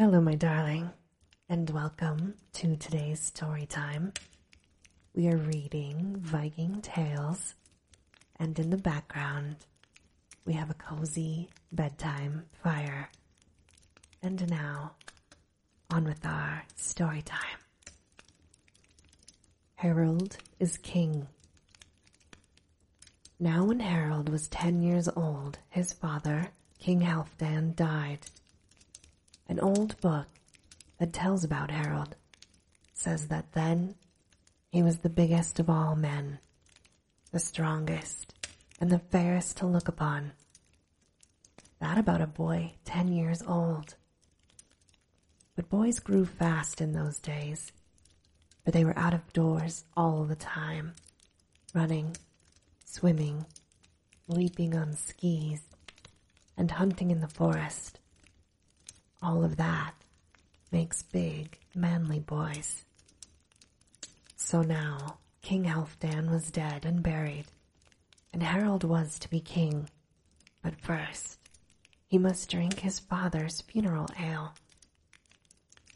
Hello, my darling, and welcome to today's story time. We are reading Viking Tales, and in the background, we have a cozy bedtime fire. And now, on with our story time. Harold is king. Now, when Harold was ten years old, his father, King Halfdan, died. An old book that tells about Harold says that then he was the biggest of all men, the strongest, and the fairest to look upon. That about a boy ten years old. But boys grew fast in those days, for they were out of doors all the time, running, swimming, leaping on skis, and hunting in the forest. All of that makes big, manly boys. So now King Halfdan was dead and buried, and Harold was to be king. But first, he must drink his father's funeral ale.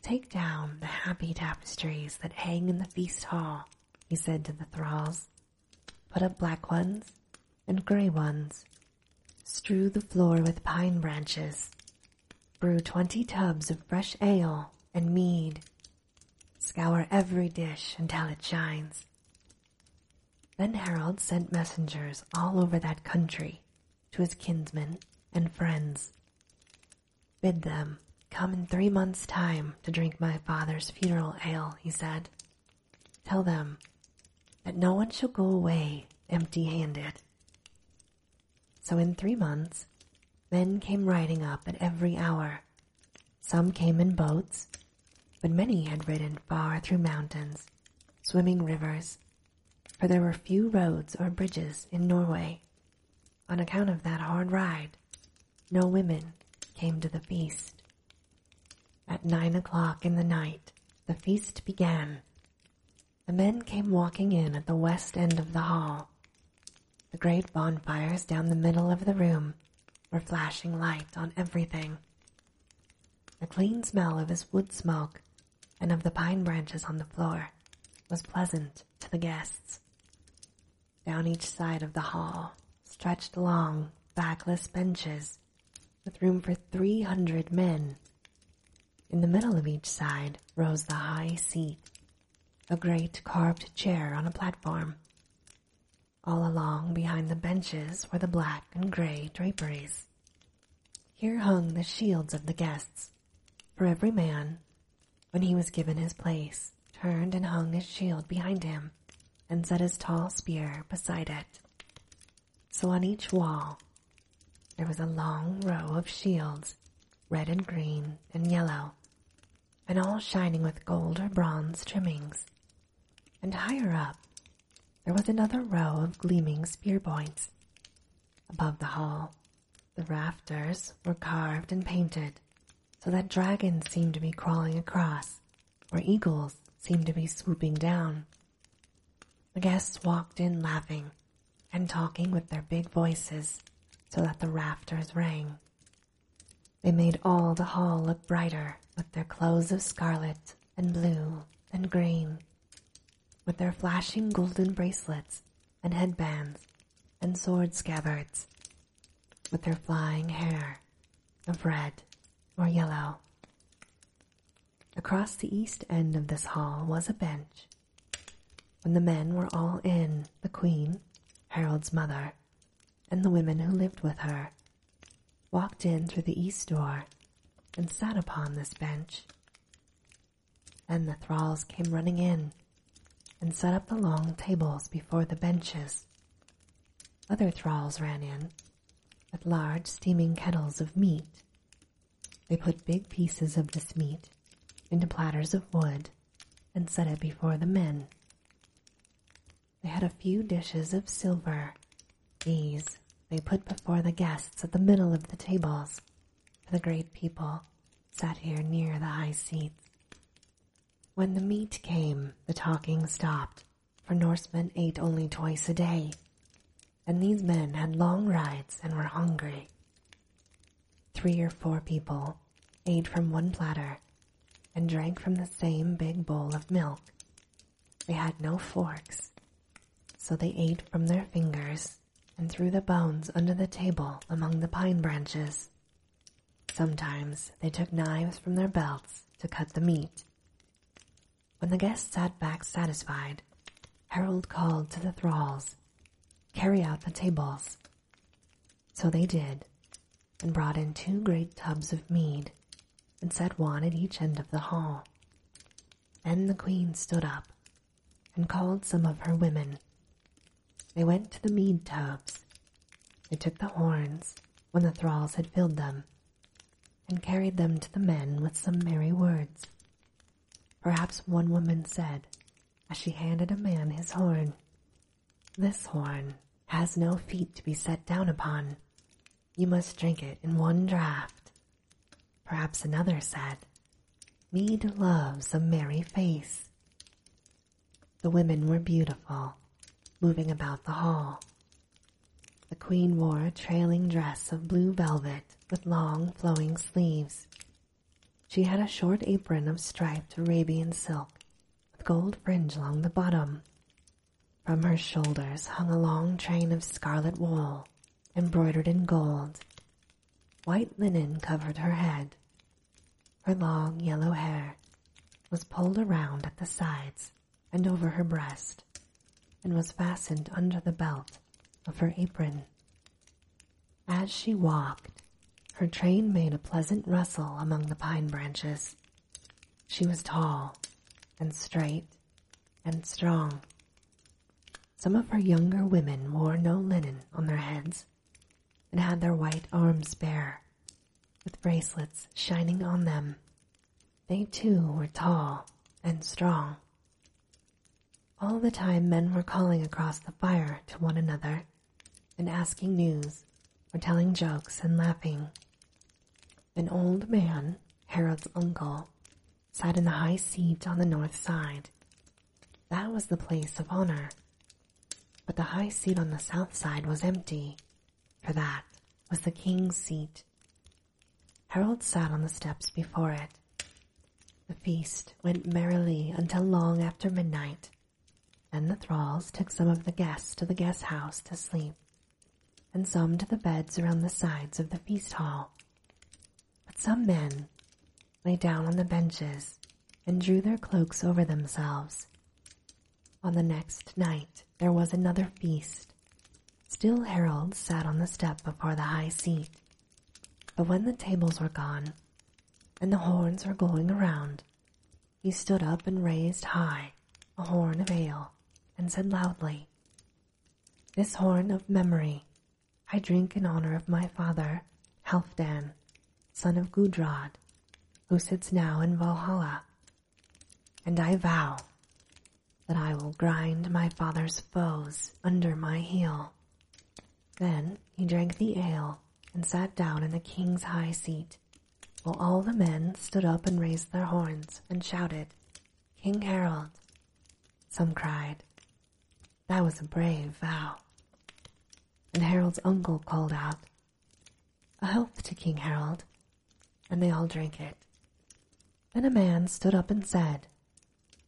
Take down the happy tapestries that hang in the feast hall, he said to the thralls. Put up black ones and gray ones. Strew the floor with pine branches. Brew twenty tubs of fresh ale and mead. Scour every dish until it shines. Then Harold sent messengers all over that country to his kinsmen and friends. Bid them come in three months' time to drink my father's funeral ale, he said. Tell them that no one shall go away empty handed. So in three months, men came riding up at every hour. Some came in boats, but many had ridden far through mountains, swimming rivers, for there were few roads or bridges in Norway. On account of that hard ride, no women came to the feast. At nine o'clock in the night, the feast began. The men came walking in at the west end of the hall. The great bonfires down the middle of the room were flashing light on everything. The clean smell of his wood smoke and of the pine branches on the floor was pleasant to the guests. Down each side of the hall stretched long, backless benches with room for three hundred men. In the middle of each side rose the high seat, a great carved chair on a platform. All along behind the benches were the black and gray draperies. Here hung the shields of the guests, for every man, when he was given his place, turned and hung his shield behind him and set his tall spear beside it. So on each wall there was a long row of shields, red and green and yellow, and all shining with gold or bronze trimmings. And higher up there was another row of gleaming spear points. Above the hall, the rafters were carved and painted so that dragons seemed to be crawling across, or eagles seemed to be swooping down. The guests walked in laughing and talking with their big voices so that the rafters rang. They made all the hall look brighter with their clothes of scarlet and blue and green, with their flashing golden bracelets and headbands and sword scabbards, with their flying hair of red or yellow. Across the east end of this hall was a bench. When the men were all in, the queen, Harold's mother, and the women who lived with her walked in through the east door and sat upon this bench. Then the thralls came running in and set up the long tables before the benches. Other thralls ran in with large steaming kettles of meat. They put big pieces of this meat into platters of wood and set it before the men. They had a few dishes of silver. These they put before the guests at the middle of the tables, for the great people sat here near the high seats. When the meat came, the talking stopped, for Norsemen ate only twice a day, and these men had long rides and were hungry. Three or four people ate from one platter and drank from the same big bowl of milk. They had no forks, so they ate from their fingers and threw the bones under the table among the pine branches. Sometimes they took knives from their belts to cut the meat. When the guests sat back satisfied, Harold called to the thralls, Carry out the tables. So they did, and brought in two great tubs of mead, and set one at each end of the hall. Then the queen stood up and called some of her women. They went to the mead tubs. They took the horns when the thralls had filled them, and carried them to the men with some merry words. Perhaps one woman said, as she handed a man his horn, This horn has no feet to be set down upon. You must drink it in one draught. Perhaps another said, Mead loves a merry face. The women were beautiful, moving about the hall. The queen wore a trailing dress of blue velvet with long flowing sleeves. She had a short apron of striped Arabian silk with gold fringe along the bottom. From her shoulders hung a long train of scarlet wool embroidered in gold. White linen covered her head. Her long yellow hair was pulled around at the sides and over her breast, and was fastened under the belt of her apron. As she walked, her train made a pleasant rustle among the pine branches. She was tall and straight and strong. Some of her younger women wore no linen on their heads and had their white arms bare, with bracelets shining on them. They too were tall and strong. All the time men were calling across the fire to one another and asking news or telling jokes and laughing. An old man, Harold's uncle, sat in the high seat on the north side. That was the place of honor. But the high seat on the south side was empty, for that was the king's seat. Harold sat on the steps before it. The feast went merrily until long after midnight. Then the thralls took some of the guests to the guest house to sleep, and some to the beds around the sides of the feast hall. Some men lay down on the benches and drew their cloaks over themselves. On the next night there was another feast. Still Harold sat on the step before the high seat. But when the tables were gone and the horns were going around, he stood up and raised high a horn of ale and said loudly, This horn of memory I drink in honor of my father, Halfdan, son of Gudrod, who sits now in Valhalla. And I vow that I will grind my father's foes under my heel. Then he drank the ale and sat down in the king's high seat, while all the men stood up and raised their horns and shouted, King Harold. Some cried, that was a brave vow. And Harold's uncle called out, A health to King Harold, and they all drank it. Then a man stood up and said,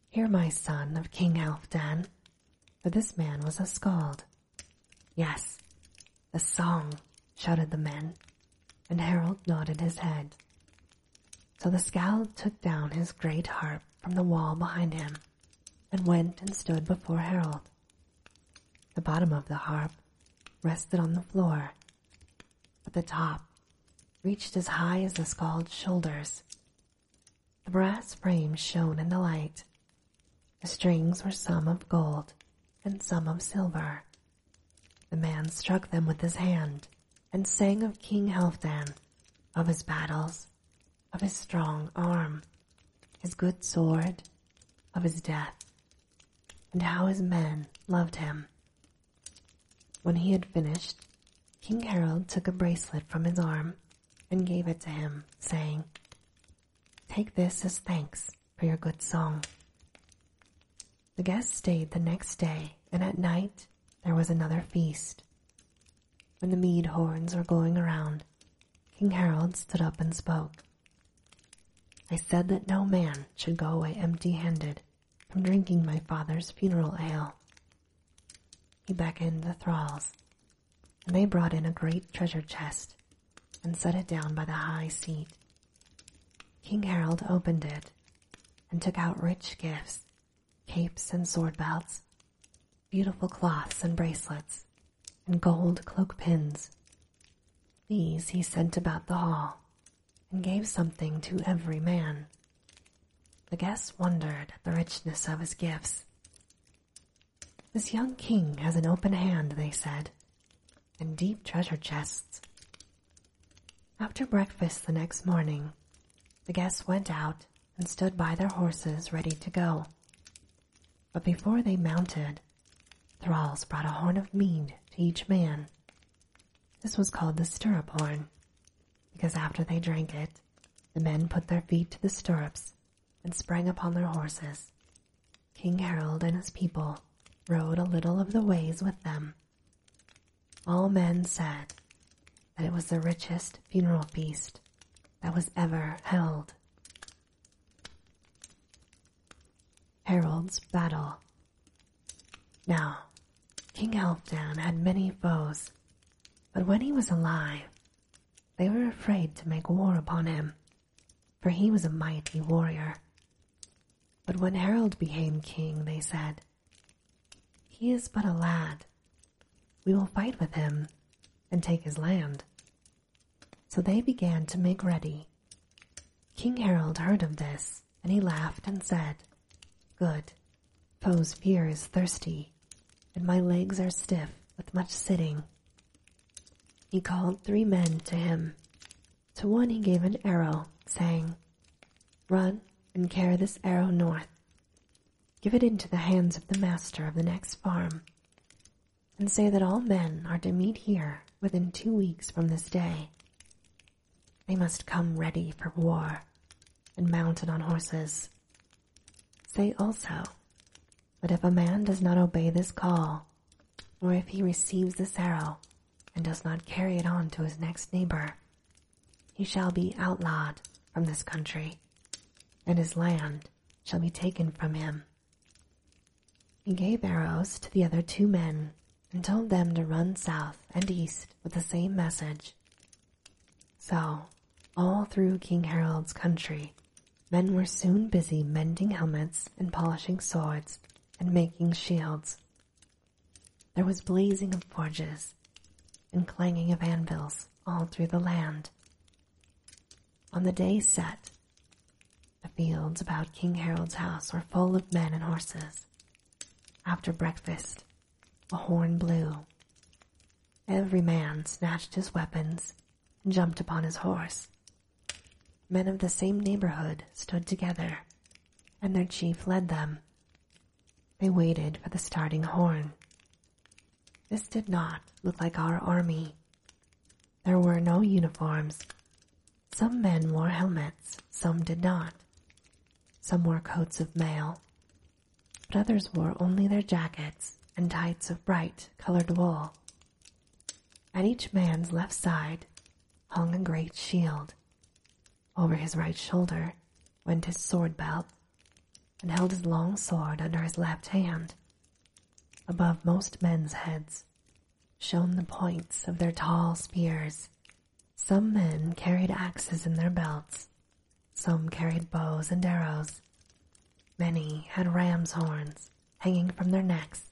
Hear my son of King Halfdan, for this man was a skald. Yes, the song, shouted the men, and Harold nodded his head. So the skald took down his great harp from the wall behind him and went and stood before Harold. The bottom of the harp rested on the floor, but the top reached as high as the skald's shoulders. The brass frame shone in the light. The strings were some of gold and some of silver. The man struck them with his hand and sang of King Halfdan, of his battles, of his strong arm, his good sword, of his death, and how his men loved him. When he had finished, King Harold took a bracelet from his arm and gave it to him, saying, Take this as thanks for your good song. The guests stayed the next day, and at night there was another feast. When the mead horns were going around, King Harold stood up and spoke. I said that no man should go away empty handed from drinking my father's funeral ale. He beckoned the thralls, and they brought in a great treasure chest and set it down by the high seat. King Harold opened it and took out rich gifts, capes and sword belts, beautiful cloths and bracelets, and gold cloak pins. These he sent about the hall and gave something to every man. The guests wondered at the richness of his gifts. This young king has an open hand, they said, and deep treasure chests. After breakfast the next morning, the guests went out and stood by their horses ready to go. But before they mounted, thralls brought a horn of mead to each man. This was called the stirrup horn, because after they drank it, the men put their feet to the stirrups and sprang upon their horses. King Harold and his people rode a little of the ways with them. All men said that it was the richest funeral feast that was ever held. Harold's Battle Now, King Halfdan had many foes, but when he was alive, they were afraid to make war upon him, for he was a mighty warrior. But when Harold became king, they said, He is but a lad. We will fight with him and take his land. So they began to make ready. King Harold heard of this, and he laughed and said, Good, Foe's fear is thirsty, and my legs are stiff with much sitting. He called three men to him. To one he gave an arrow, saying, Run and carry this arrow north. Give it into the hands of the master of the next farm, and say that all men are to meet here within two weeks from this day. They must come ready for war and mounted on horses. Say also that if a man does not obey this call, or if he receives this arrow and does not carry it on to his next neighbor, he shall be outlawed from this country, and his land shall be taken from him. He gave arrows to the other two men and told them to run south and east with the same message. So all through King Harold's country, men were soon busy mending helmets and polishing swords and making shields. There was blazing of forges and clanging of anvils all through the land. On the day set, the fields about King Harold's house were full of men and horses. After breakfast, a horn blew. Every man snatched his weapons and jumped upon his horse men of the same neighborhood stood together, and their chief led them. They waited for the starting horn. This did not look like our army. There were no uniforms. Some men wore helmets, some did not. Some wore coats of mail, but others wore only their jackets and tights of bright colored wool. At each man's left side hung a great shield over his right shoulder went his sword belt, and held his long sword under his left hand. Above most men's heads shone the points of their tall spears. Some men carried axes in their belts, some carried bows and arrows. Many had ram's horns hanging from their necks.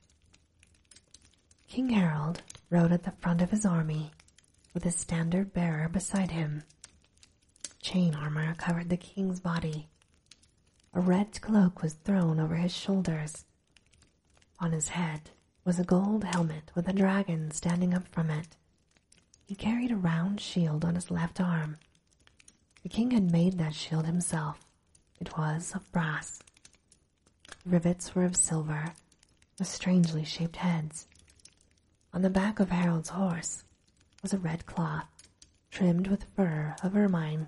King Harold rode at the front of his army with his standard bearer beside him Chain armor covered the king's body. A red cloak was thrown over his shoulders. On his head was a gold helmet with a dragon standing up from it. He carried a round shield on his left arm. The king had made that shield himself. It was of brass. The rivets were of silver, with strangely shaped heads. On the back of Harold's horse was a red cloth trimmed with fur of ermine.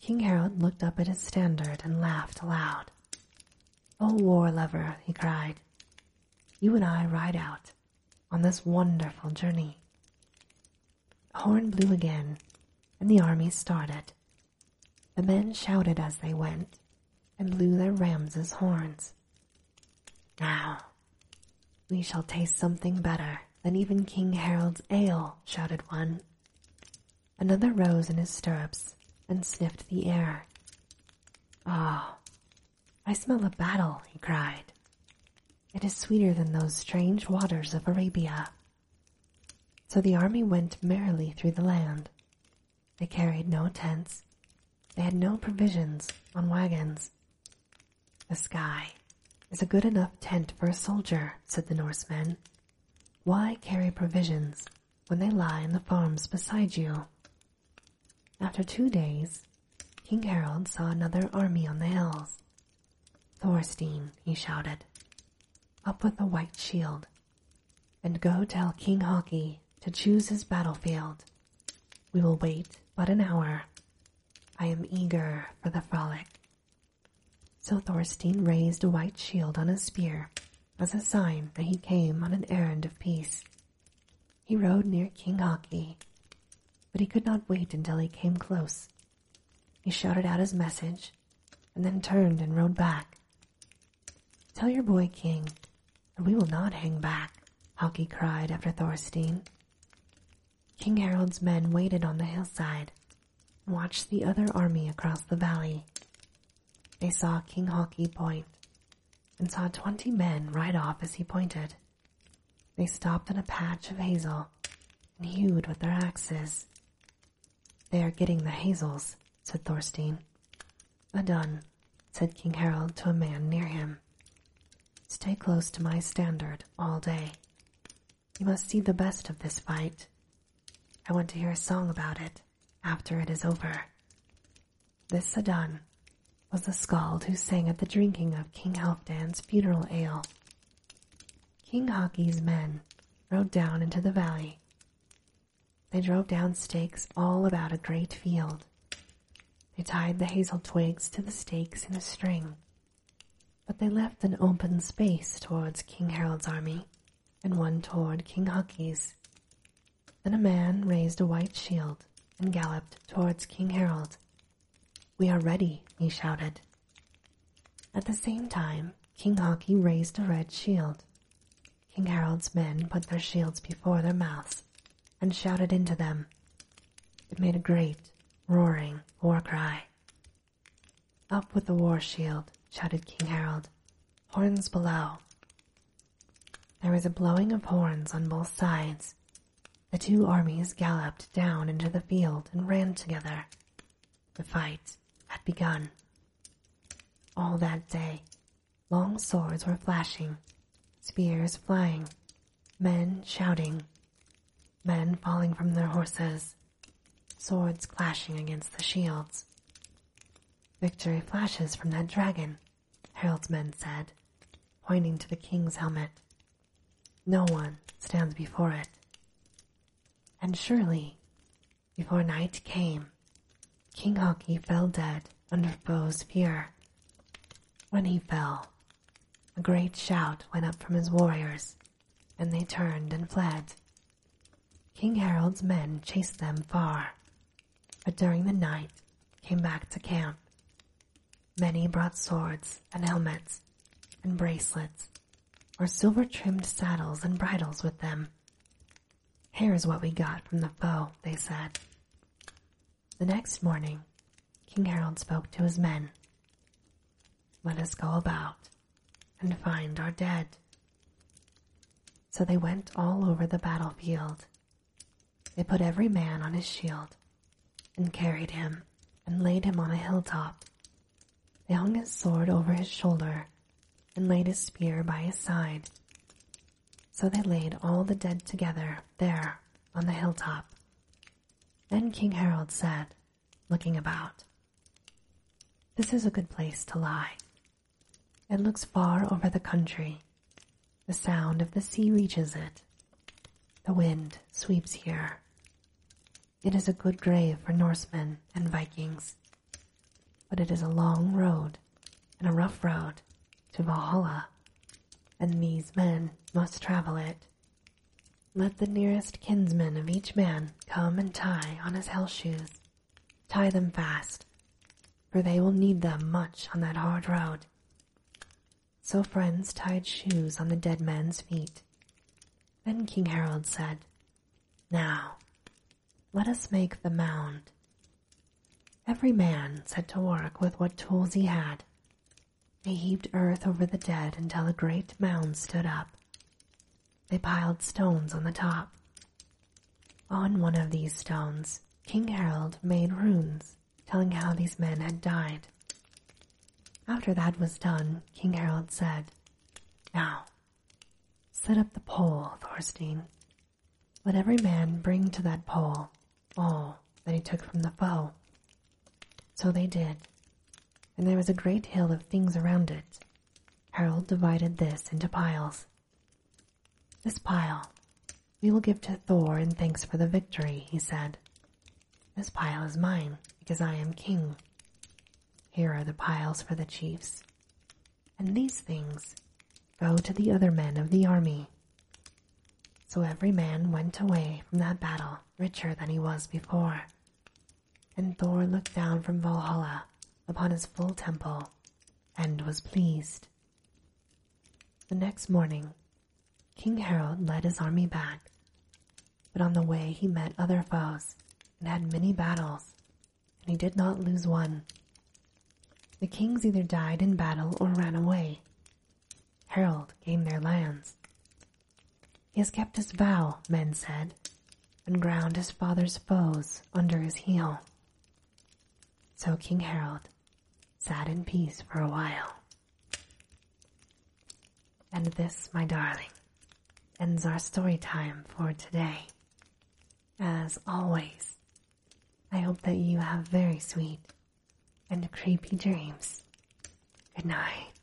King Harold looked up at his standard and laughed aloud. "O war lover," he cried, "you and I ride out on this wonderful journey." The horn blew again, and the army started. The men shouted as they went and blew their rams' horns. Now, we shall taste something better than even King Harold's ale, shouted one. Another rose in his stirrups and sniffed the air. Ah, I smell a battle, he cried. It is sweeter than those strange waters of Arabia. So the army went merrily through the land. They carried no tents. They had no provisions on wagons. The sky is a good enough tent for a soldier, said the Norsemen. Why carry provisions when they lie in the farms beside you? After two days, King Harold saw another army on the hills. Thorstein, he shouted, up with a white shield, and go tell King Haki to choose his battlefield. We will wait but an hour. I am eager for the frolic. So Thorstein raised a white shield on his spear as a sign that he came on an errand of peace. He rode near King Haki, but he could not wait until he came close. He shouted out his message and then turned and rode back. Tell your boy king that we will not hang back, Haki cried after Thorstein. King Harold's men waited on the hillside and watched the other army across the valley. They saw King Haki point and saw twenty men ride off as he pointed. They stopped in a patch of hazel and hewed with their axes. They are getting the hazels, said Thorstein. "A Audun, said King Harold to a man near him. Stay close to my standard all day. You must see the best of this fight. I want to hear a song about it after it is over. This Audun was the skald who sang at the drinking of King Halfdan's funeral ale. King Haki's men rode down into the valley. They drove down stakes all about a great field. They tied the hazel twigs to the stakes in a string, but they left an open space towards King Harold's army and one toward King Haki's. Then a man raised a white shield and galloped towards King Harold. We are ready, he shouted. At the same time, King Haki raised a red shield. King Harold's men put their shields before their mouths and shouted into them. It made a great, roaring war cry. Up with the war shield, shouted King Harold. Horns below. There was a blowing of horns on both sides. The two armies galloped down into the field and ran together. The fight had begun. All that day, long swords were flashing, spears flying, men shouting, men falling from their horses, swords clashing against the shields. Victory flashes from that dragon, Harold's men said, pointing to the king's helmet. No one stands before it. And surely, before night came, King Haki fell dead under foe's fear. When he fell, a great shout went up from his warriors, and they turned and fled. King Harold's men chased them far, but during the night came back to camp. Many brought swords and helmets and bracelets or silver trimmed saddles and bridles with them. Here's what we got from the foe, they said. The next morning, King Harold spoke to his men. Let us go about and find our dead. So they went all over the battlefield. They put every man on his shield and carried him and laid him on a hilltop. They hung his sword over his shoulder and laid his spear by his side. So they laid all the dead together there on the hilltop. Then King Harold said, looking about, This is a good place to lie. It looks far over the country. The sound of the sea reaches it. The wind sweeps here. It is a good grave for Norsemen and Vikings, but it is a long road and a rough road to Valhalla, and these men must travel it. Let the nearest kinsman of each man come and tie on his hell shoes. Tie them fast, for they will need them much on that hard road. So friends tied shoes on the dead man's feet. Then King Harold said, Now, let us make the mound. Every man set to work with what tools he had. They heaped earth over the dead until a great mound stood up. They piled stones on the top. On one of these stones, King Harold made runes telling how these men had died. After that was done, King Harold said, Now, set up the pole, Thorstein. Let every man bring to that pole all that he took from the foe. So they did, and there was a great hill of things around it. Harold divided this into piles. This pile we will give to Thor in thanks for the victory, he said. This pile is mine because I am king. Here are the piles for the chiefs. And these things go to the other men of the army. So every man went away from that battle richer than he was before. And Thor looked down from Valhalla upon his full temple and was pleased. The next morning, King Harold led his army back, but on the way he met other foes and had many battles, and he did not lose one. The kings either died in battle or ran away. Harold gained their lands. He has kept his vow, men said, and ground his father's foes under his heel. So King Harold sat in peace for a while. And this, my darling, ends our story time for today. As always, I hope that you have very sweet and creepy dreams. Good night.